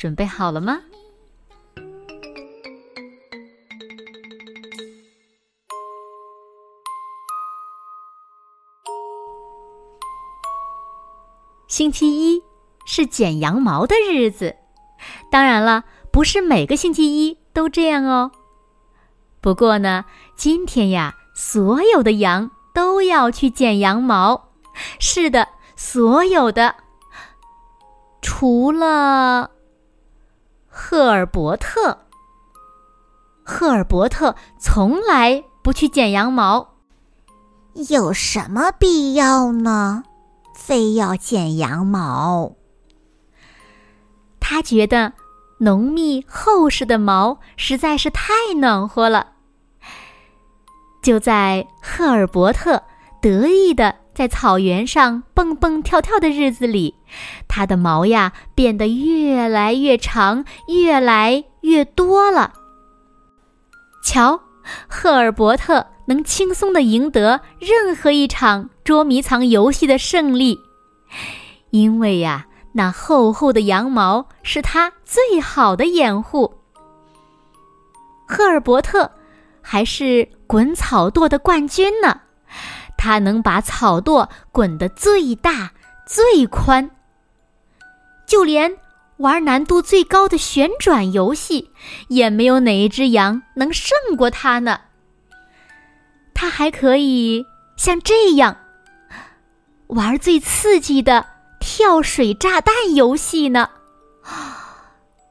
准备好了吗？星期一是剪羊毛的日子，当然了，不是每个星期一都这样哦。不过呢，今天呀，所有的羊都要去剪羊毛。是的，所有的，除了。赫尔伯特，赫尔伯特从来不去剪羊毛，有什么必要呢？非要剪羊毛？他觉得浓密厚实的毛实在是太暖和了。就在赫尔伯特得意的。在草原上蹦蹦跳跳的日子里，它的毛呀变得越来越长，越来越多了。瞧，赫尔伯特能轻松的赢得任何一场捉迷藏游戏的胜利，因为呀，那厚厚的羊毛是他最好的掩护。赫尔伯特还是滚草垛的冠军呢。它能把草垛滚得最大、最宽，就连玩难度最高的旋转游戏，也没有哪一只羊能胜过它呢。它还可以像这样玩最刺激的跳水炸弹游戏呢。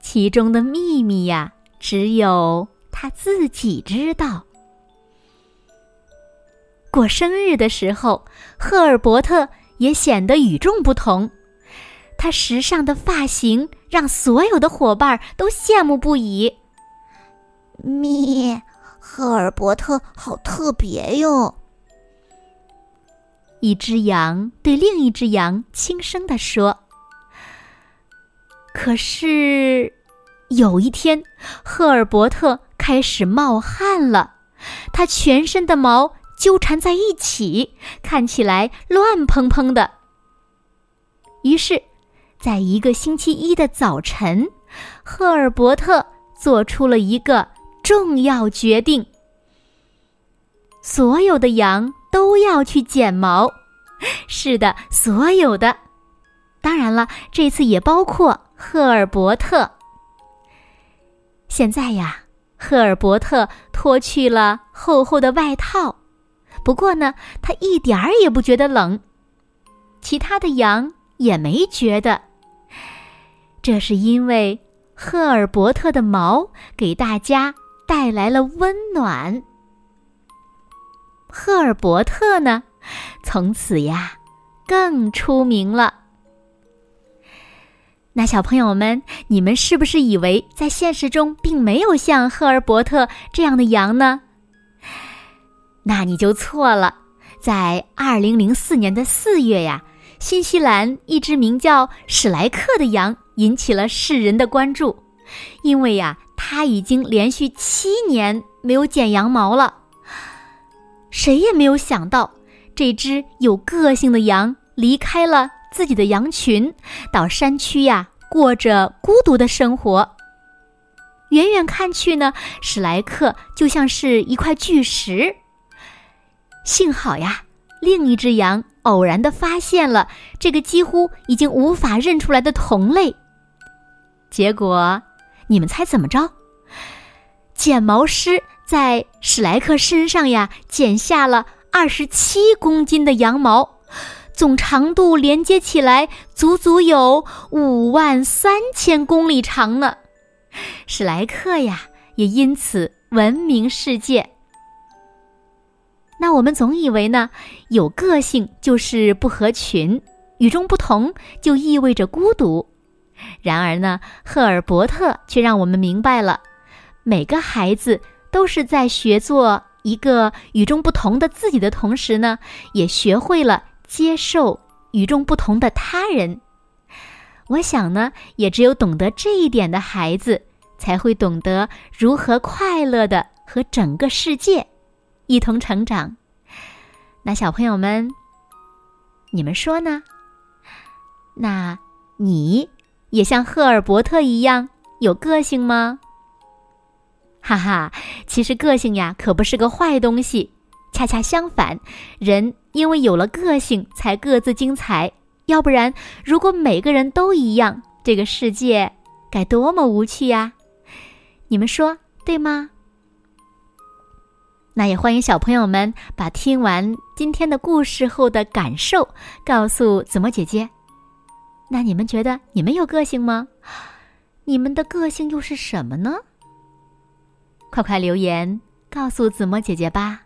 其中的秘密呀，只有他自己知道。过生日的时候，赫尔伯特也显得与众不同。他时尚的发型让所有的伙伴都羡慕不已。咪，赫尔伯特好特别哟！一只羊对另一只羊轻声地说。可是，有一天，赫尔伯特开始冒汗了，他全身的毛。纠缠在一起，看起来乱蓬蓬的。于是，在一个星期一的早晨，赫尔伯特做出了一个重要决定：所有的羊都要去剪毛。是的，所有的。当然了，这次也包括赫尔伯特。现在呀，赫尔伯特脱去了厚厚的外套。不过呢，他一点儿也不觉得冷，其他的羊也没觉得。这是因为赫尔伯特的毛给大家带来了温暖。赫尔伯特呢，从此呀更出名了。那小朋友们，你们是不是以为在现实中并没有像赫尔伯特这样的羊呢？那你就错了，在二零零四年的四月呀，新西兰一只名叫史莱克的羊引起了世人的关注，因为呀，它已经连续七年没有剪羊毛了。谁也没有想到，这只有个性的羊离开了自己的羊群，到山区呀过着孤独的生活。远远看去呢，史莱克就像是一块巨石。幸好呀，另一只羊偶然的发现了这个几乎已经无法认出来的同类。结果，你们猜怎么着？剪毛师在史莱克身上呀剪下了二十七公斤的羊毛，总长度连接起来足足有五万三千公里长呢。史莱克呀也因此闻名世界。那我们总以为呢，有个性就是不合群，与众不同就意味着孤独。然而呢，赫尔伯特却让我们明白了，每个孩子都是在学做一个与众不同的自己的同时呢，也学会了接受与众不同的他人。我想呢，也只有懂得这一点的孩子，才会懂得如何快乐的和整个世界一同成长。那小朋友们，你们说呢？那你也像赫尔伯特一样有个性吗？哈哈，其实个性呀，可不是个坏东西，恰恰相反，人因为有了个性，才各自精彩。要不然，如果每个人都一样，这个世界该多么无趣呀！你们说对吗？那也欢迎小朋友们把听完今天的故事后的感受告诉子墨姐姐。那你们觉得你们有个性吗？你们的个性又是什么呢？快快留言告诉子墨姐姐吧。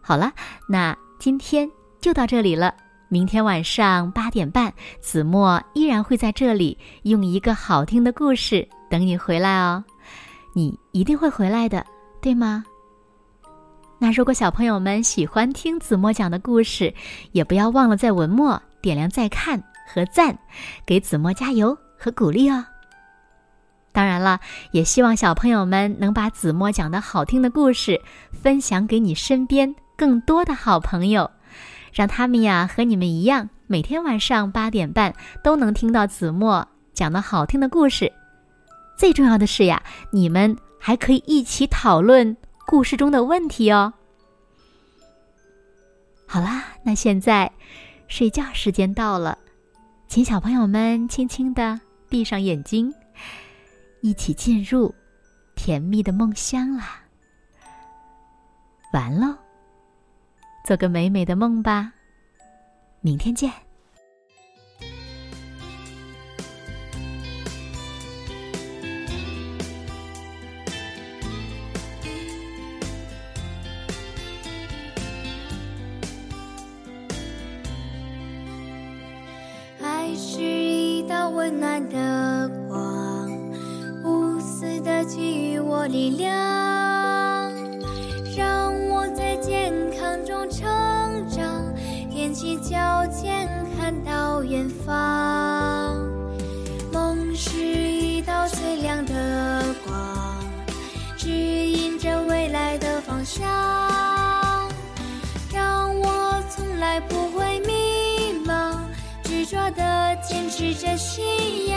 好了，那今天就到这里了。明天晚上八点半，子墨依然会在这里用一个好听的故事等你回来哦。你一定会回来的，对吗？那如果小朋友们喜欢听子墨讲的故事，也不要忘了在文末点亮再看和赞，给子墨加油和鼓励哦。当然了，也希望小朋友们能把子墨讲的好听的故事分享给你身边更多的好朋友。让他们呀和你们一样，每天晚上八点半都能听到子墨讲的好听的故事。最重要的是呀，你们还可以一起讨论故事中的问题哦。好啦，那现在睡觉时间到了，请小朋友们轻轻的闭上眼睛，一起进入甜蜜的梦乡啦。完喽。做个美美的梦吧，明天见。我力量，让我在健康中成长，踮。起脚尖，看到远方。梦是一道最亮的光，指引着未来的方向，让我从来不会迷茫，执着的坚持着信仰。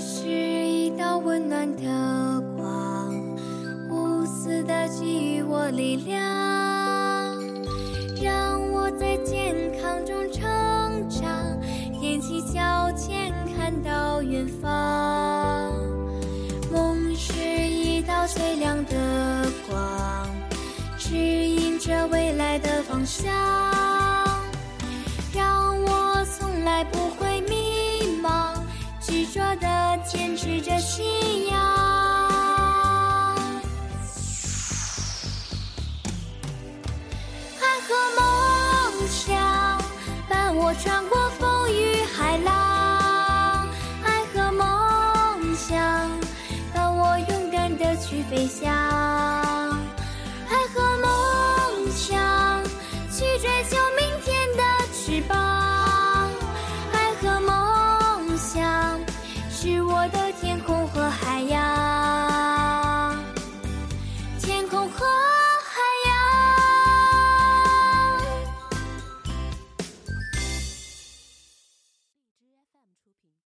是一道温暖的光，无私的给予我力量，让我在健康中成长，踮起脚尖看到远方。梦是一道最亮的光，指引着未来的方向，坚持着信仰，爱和梦想伴。我穿过风雨海浪，爱和梦想，伴我勇敢的去飞翔。